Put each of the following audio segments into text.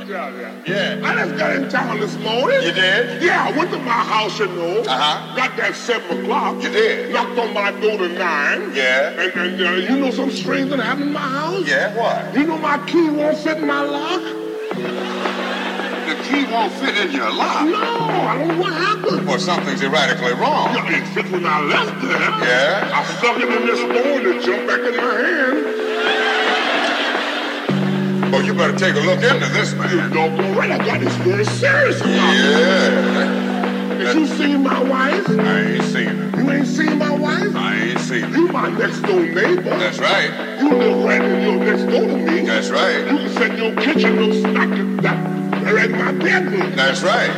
I'm telling you. Yeah. I just got in town this morning. You did? Yeah, I went to my house, you know. Uh-huh. Got that 7 o'clock. You did? Knocked on my door to 9. Yeah. And, and uh, you know some strange that happened in my house? Yeah, what? You know my key won't fit in my lock? The key won't fit in your lock. No, I don't know what happened. Well, something's erratically wrong. Yeah, it fit when I left there. Yeah? I stuck it in this door and it jumped back in my hand. You better take a look into this, man. You man. doggone right, I got this very serious about. Yeah. Did you see my wife? I ain't seen her. You ain't seen my wife? I ain't seen her. You my next door neighbor. That's right. You live right in your next door to me. That's right. You can set your kitchen looks like that right in my bedroom. That's right.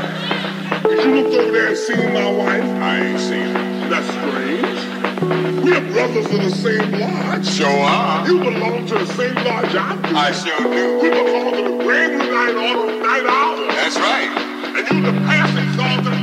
Did you look over there and see my wife? I ain't seen her. That's strange. We're brothers in the same lodge. Sure are. You belong to the same lodge I do. I sure do. We belong to the Grand Night Auto Night Owl. That's right. And you the passing song to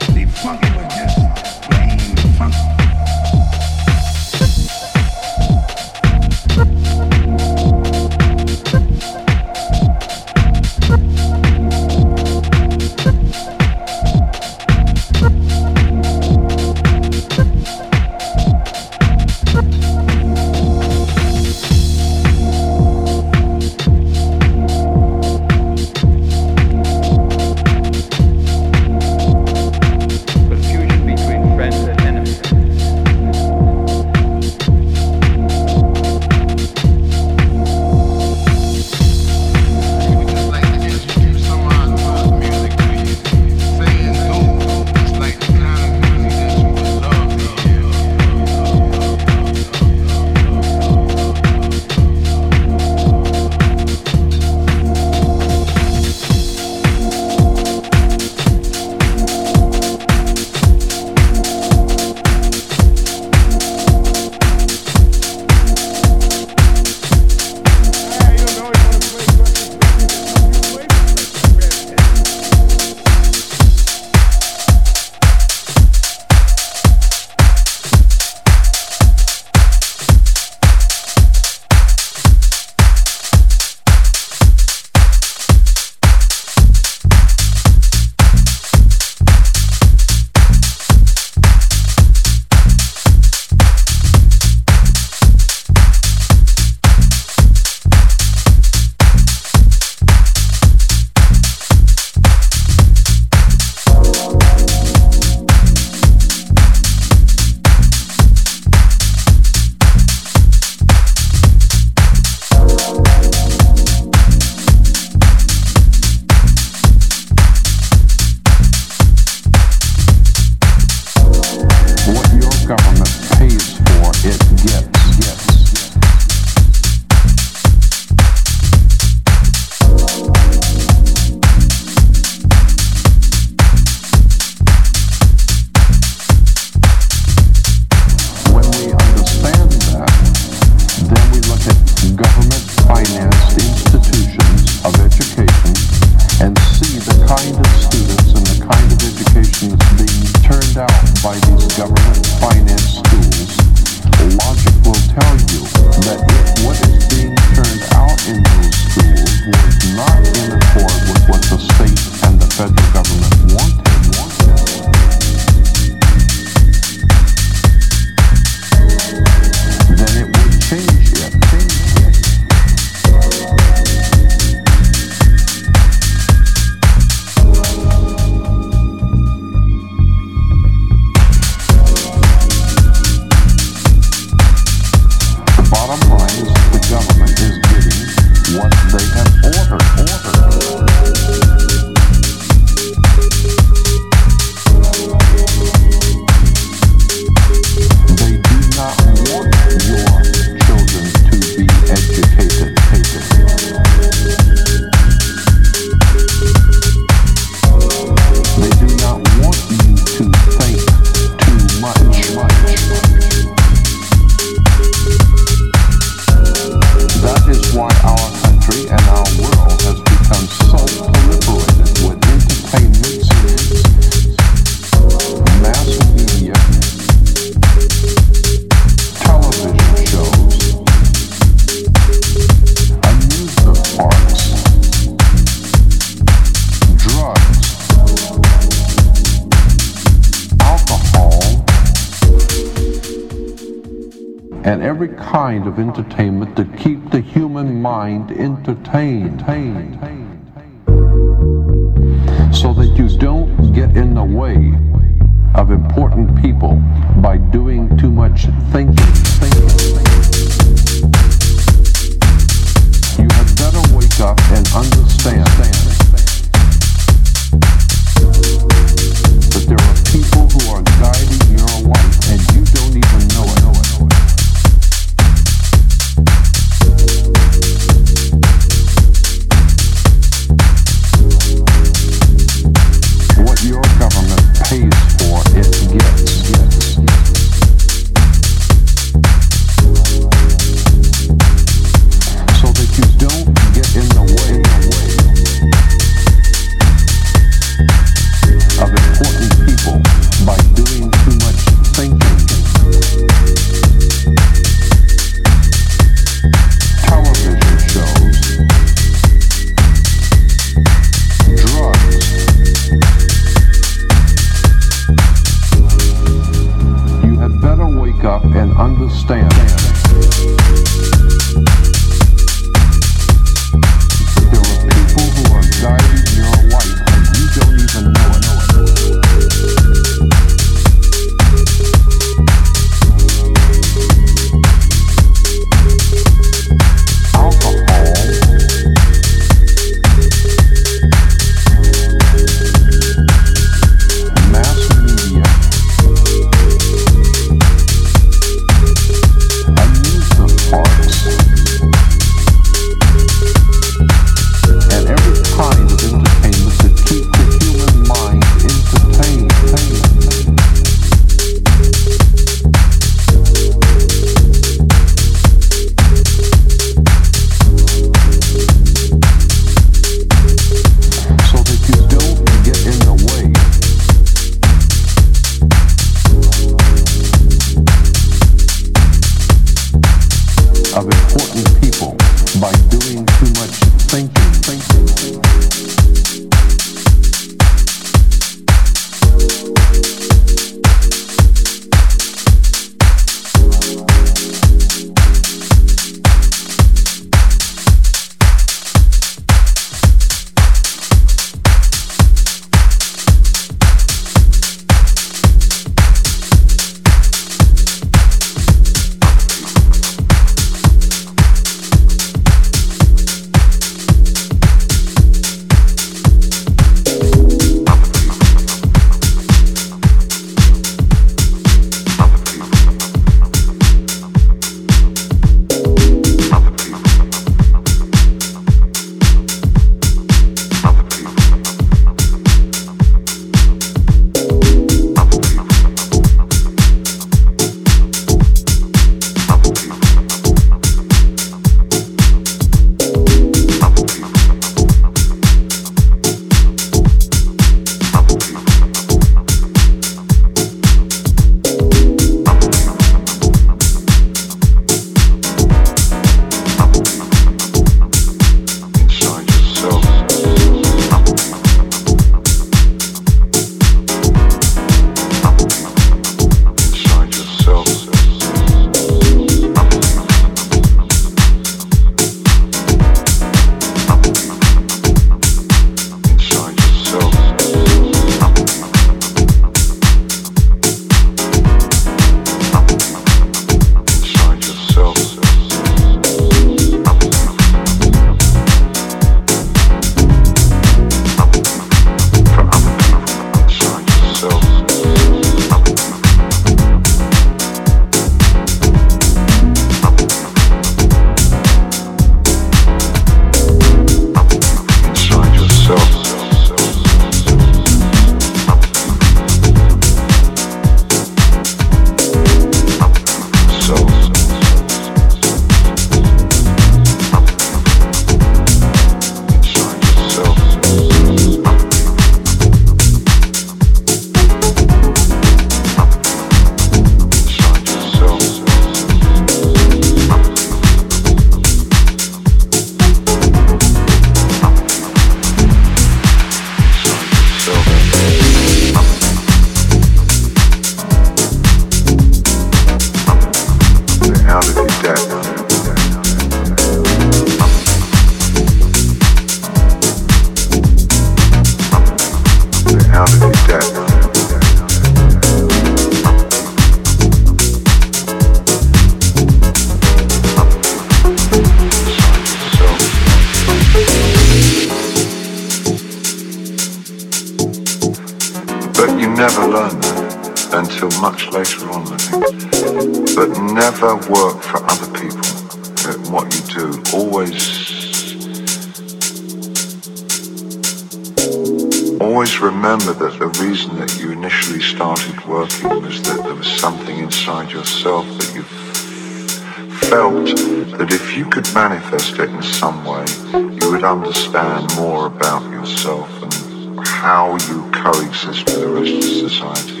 that if you could manifest it in some way, you would understand more about yourself and how you coexist with the rest of society.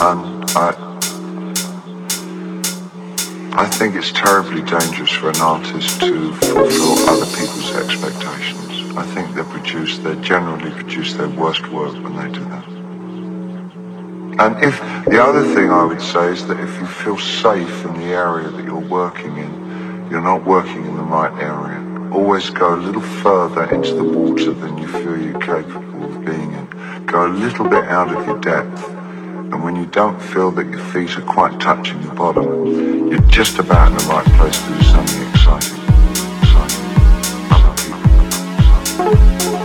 And I, I think it's terribly dangerous for an artist to fulfill other people's expectations. I think they produce, they generally produce their worst work when they do that. And if the other thing I would say is that if you feel safe in the area that you're working in, you're not working in the right area. Always go a little further into the water than you feel you're capable of being in. Go a little bit out of your depth. And when you don't feel that your feet are quite touching the bottom, you're just about in the right place to do something exciting. sorry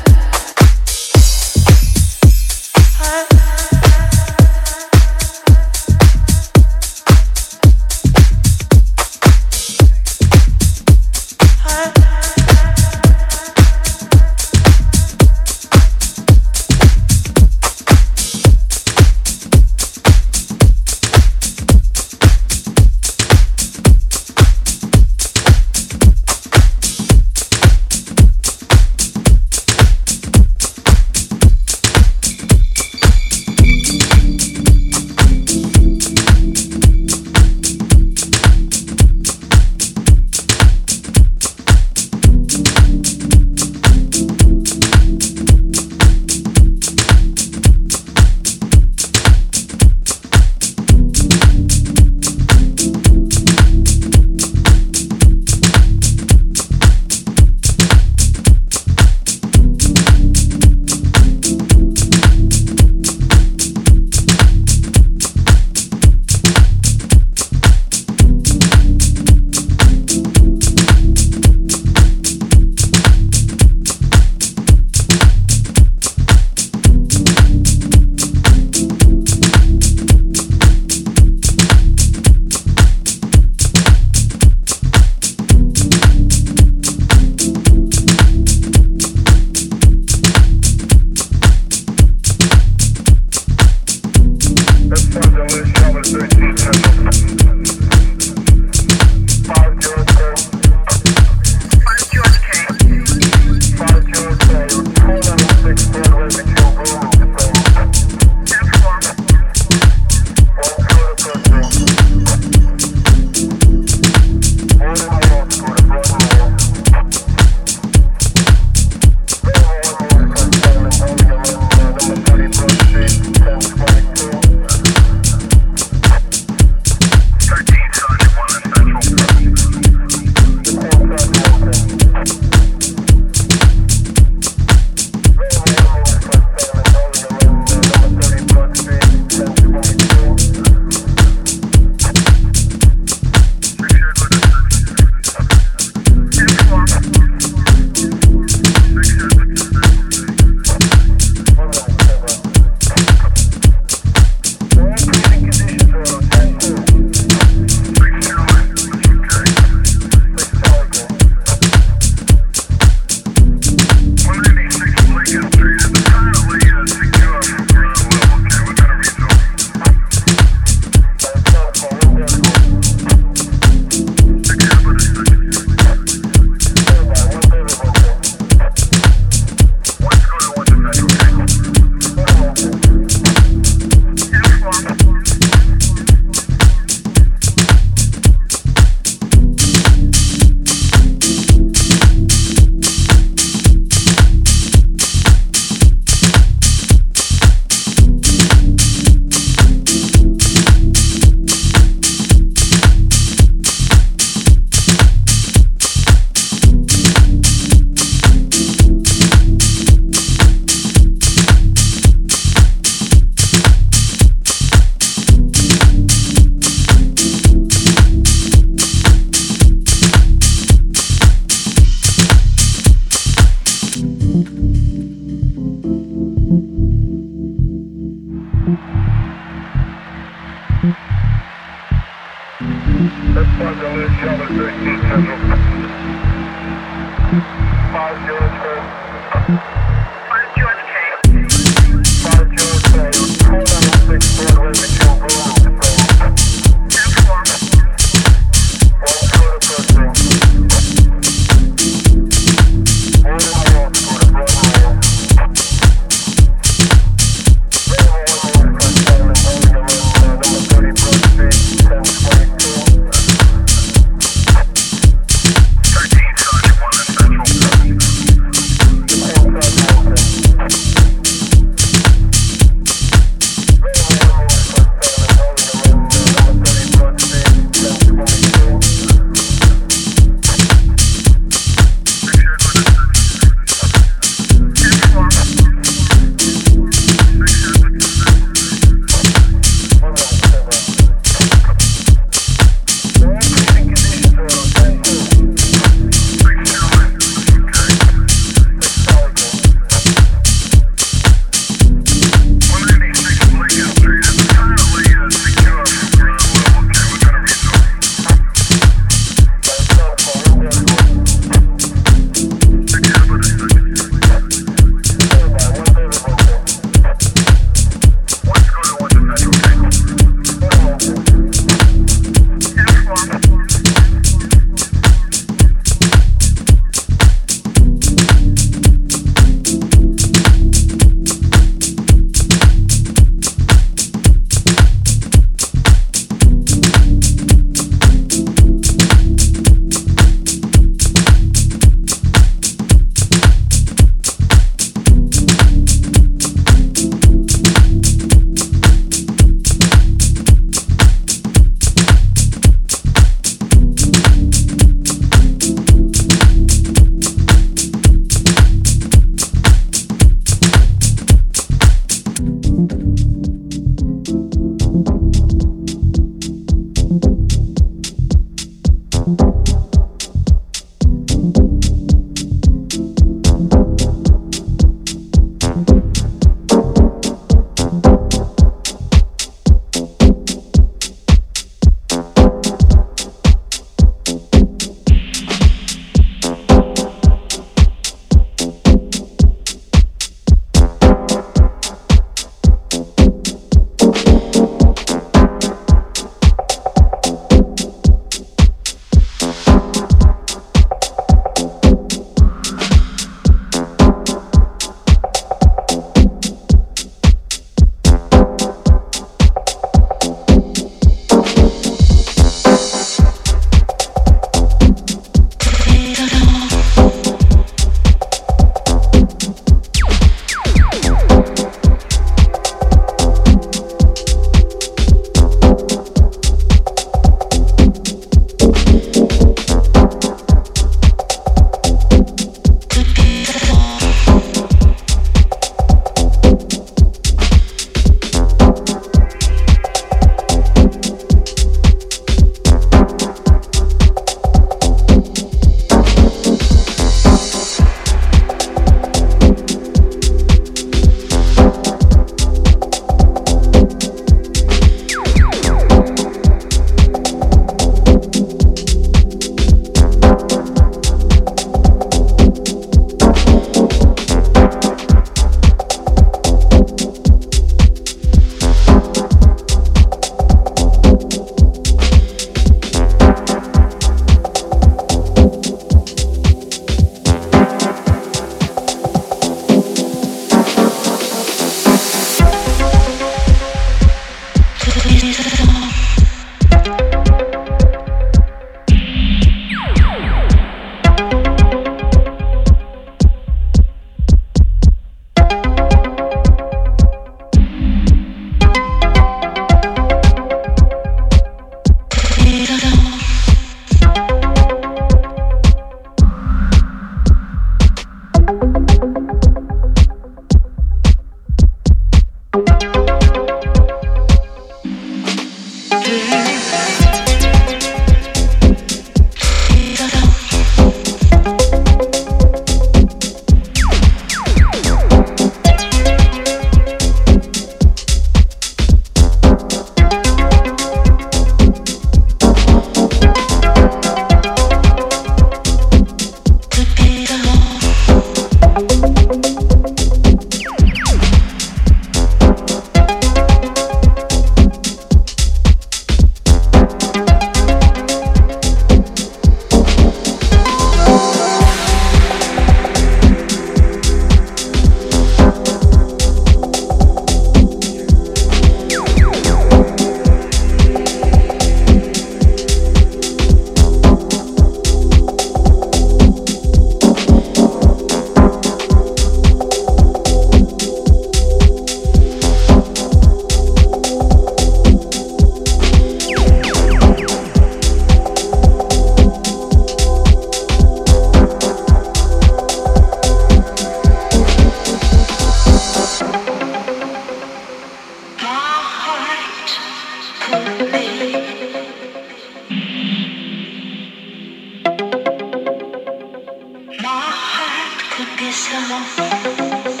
could be so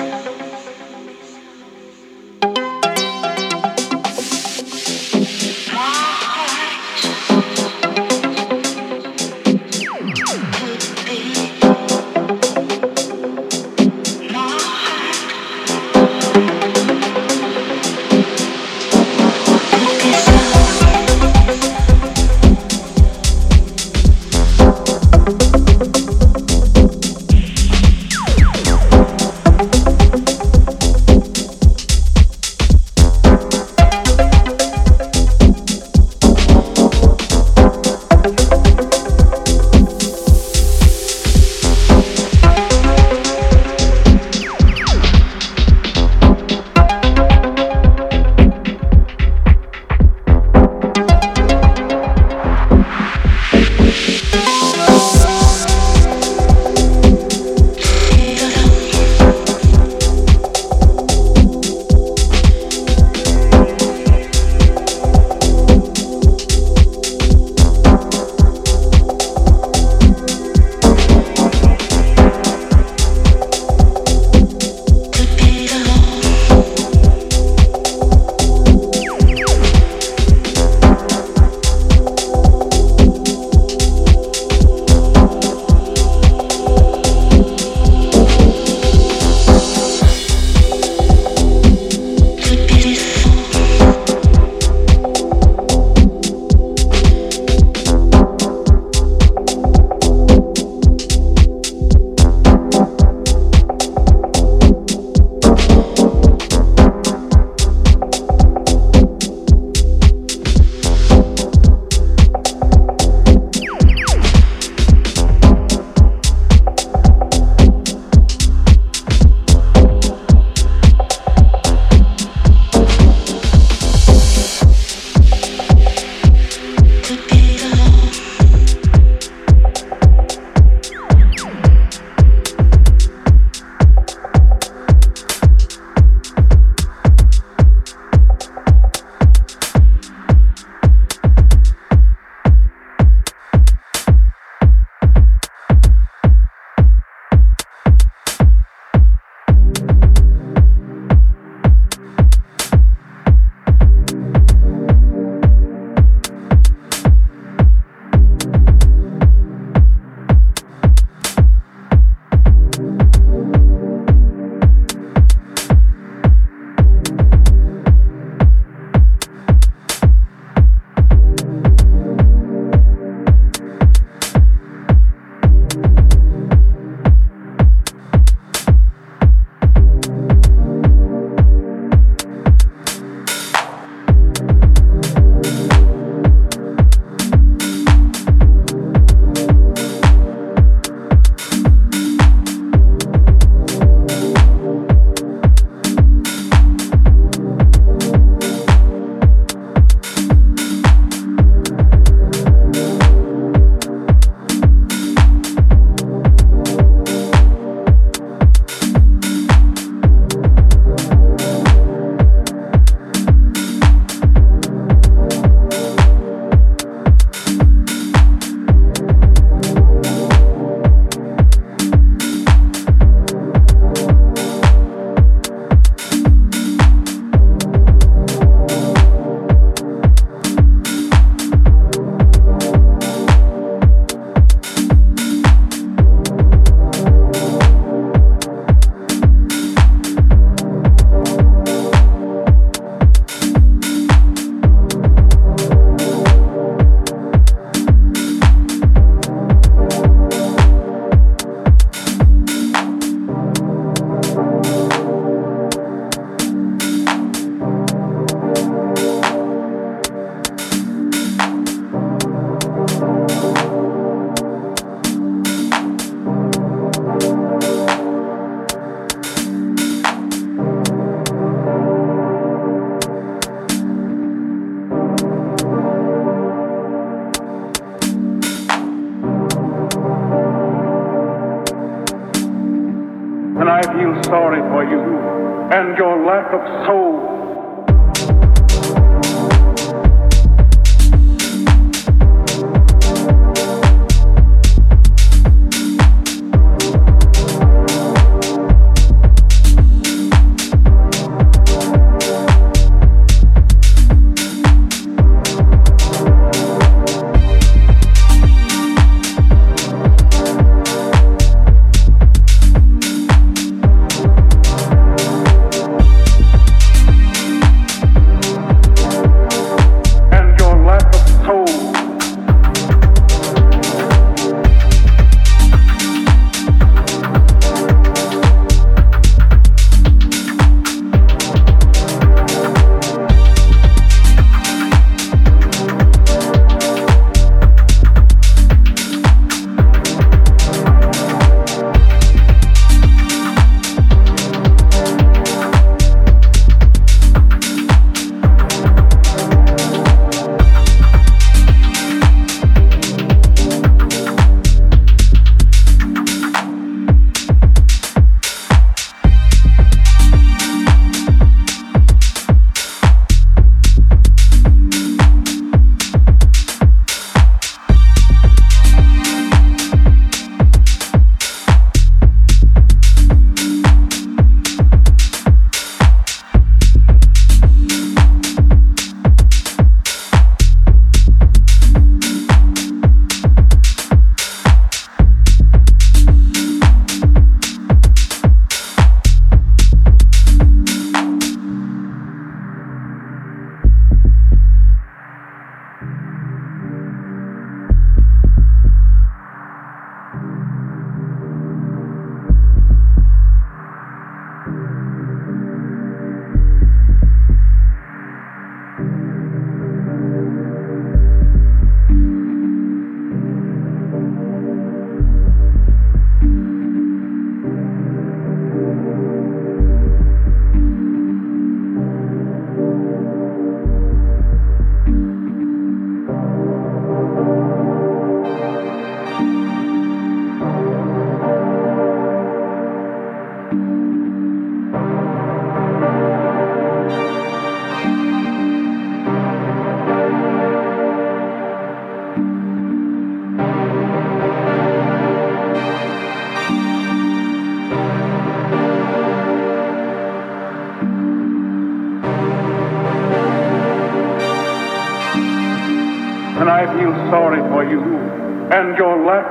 your lack of soul.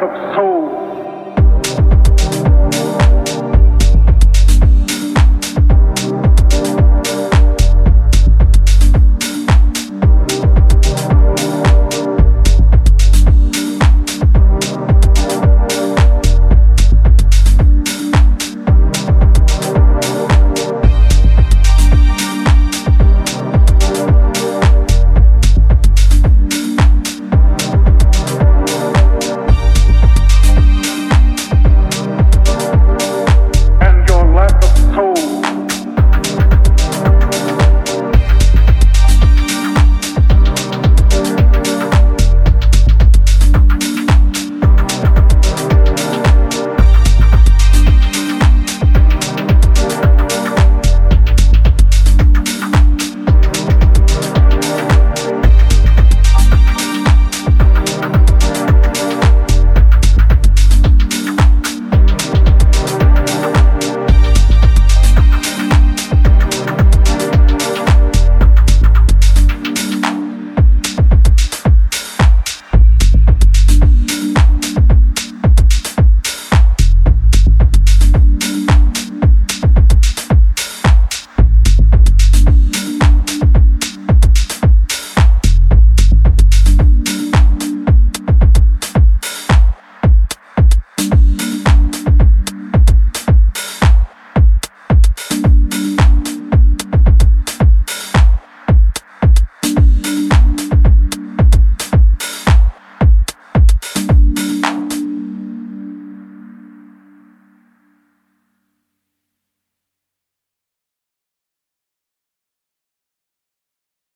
Of soul.